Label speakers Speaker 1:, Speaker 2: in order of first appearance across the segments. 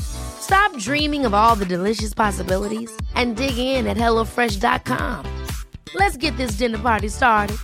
Speaker 1: Stop dreaming of all the delicious possibilities and dig in at HelloFresh.com. Let's get this dinner party started.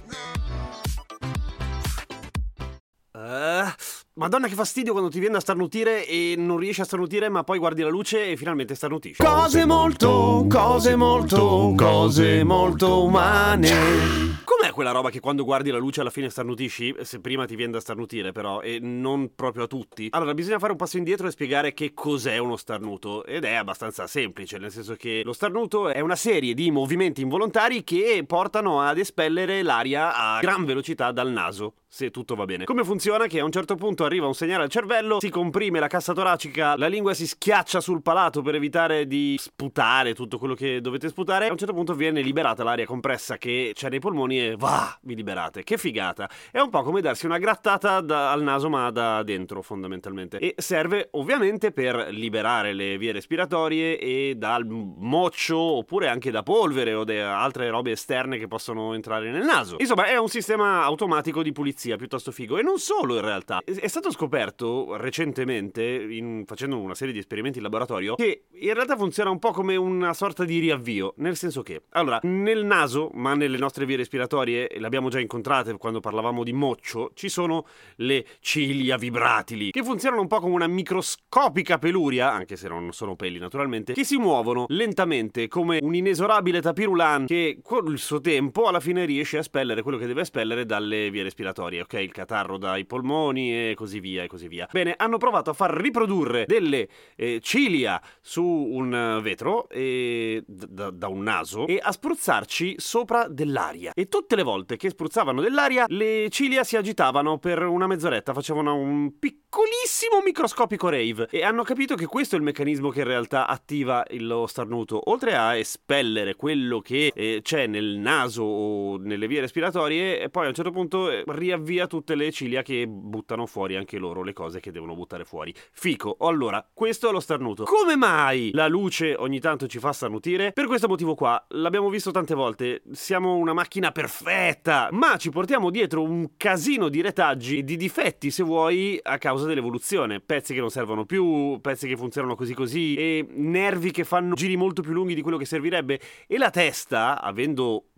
Speaker 2: Uh, Madonna che fastidio quando ti viene a starnutire e non riesci a starnutire ma poi guardi la luce e finalmente starnutisci.
Speaker 3: Cose molto, cose molto, cose molto umane.
Speaker 2: Com'è quella roba che quando guardi la luce alla fine starnutisci? Se prima ti viene da starnutire però, e non proprio a tutti. Allora, bisogna fare un passo indietro e spiegare che cos'è uno starnuto. Ed è abbastanza semplice, nel senso che lo starnuto è una serie di movimenti involontari che portano ad espellere l'aria a gran velocità dal naso, se tutto va bene. Come funziona? Che a un certo punto arriva un segnale al cervello, si comprime la cassa toracica, la lingua si schiaccia sul palato per evitare di sputare tutto quello che dovete sputare. A un certo punto viene liberata l'aria compressa che c'è nei polmoni e va, vi liberate. Che figata! È un po' come darsi una grattata da, al naso, ma da dentro, fondamentalmente. E serve ovviamente per liberare le vie respiratorie e dal moccio oppure anche da polvere o da altre robe esterne che possono entrare nel naso. Insomma, è un sistema automatico di pulizia piuttosto figo. E non solo in realtà. È stato scoperto recentemente, in, facendo una serie di esperimenti in laboratorio, che in realtà funziona un po' come una sorta di riavvio. Nel senso che, allora, nel naso, ma nelle nostre vie respiratorie, le abbiamo già incontrate quando parlavamo di moccio, ci sono le ciglia vibratili, che funzionano un po' come una microscopica peluria, anche se non sono peli naturalmente, che si muovono lentamente come un inesorabile tapirulan che con il suo tempo alla fine riesce a espellere quello che deve espellere dalle vie respiratorie, ok? Il catarro dai polmoni e così via e così via. Bene, hanno provato a far riprodurre delle eh, cilia su un vetro e, d- da un naso e a spruzzarci sopra dell'aria. E tutte le volte che spruzzavano dell'aria, le ciglia si agitavano per una mezz'oretta, facevano un piccolissimo microscopico rave e hanno capito che questo è il meccanismo che in realtà attiva lo starnuto. Oltre a espellere quello che eh, c'è nel naso o nelle vie respiratorie, e poi a un certo punto eh, riavvia tutte le ciglia che buttano fuori anche loro le cose che devono buttare fuori. Fico. Allora, questo è lo starnuto. Come mai la luce ogni tanto ci fa starnutire? Per questo motivo qua, l'abbiamo visto tante volte, siamo una macchina perfetta, ma ci portiamo dietro un casino di retaggi, di difetti se vuoi, a causa dell'evoluzione. Pezzi che non servono più, pezzi che funzionano così così, e nervi che fanno giri molto più lunghi di quello che servirebbe. E la testa, avendo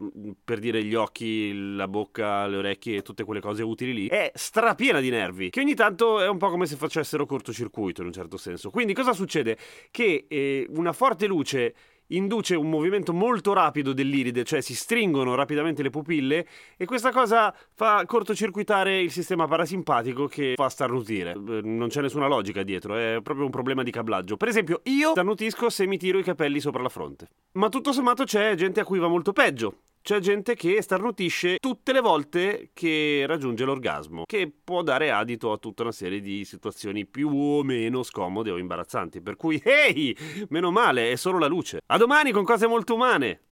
Speaker 2: per dire gli occhi, la bocca, le orecchie e tutte quelle cose utili lì, è strapiena di nervi, che ogni tanto è un po' come se facessero cortocircuito in un certo senso. Quindi cosa succede? Che eh, una forte luce induce un movimento molto rapido dell'iride, cioè si stringono rapidamente le pupille e questa cosa fa cortocircuitare il sistema parasimpatico che fa starnutire. Non c'è nessuna logica dietro, è proprio un problema di cablaggio. Per esempio, io starnutisco se mi tiro i capelli sopra la fronte. Ma tutto sommato c'è gente a cui va molto peggio. C'è gente che starnutisce tutte le volte che raggiunge l'orgasmo, che può dare adito a tutta una serie di situazioni più o meno scomode o imbarazzanti. Per cui, ehi, hey, meno male, è solo la luce. A domani con cose molto umane!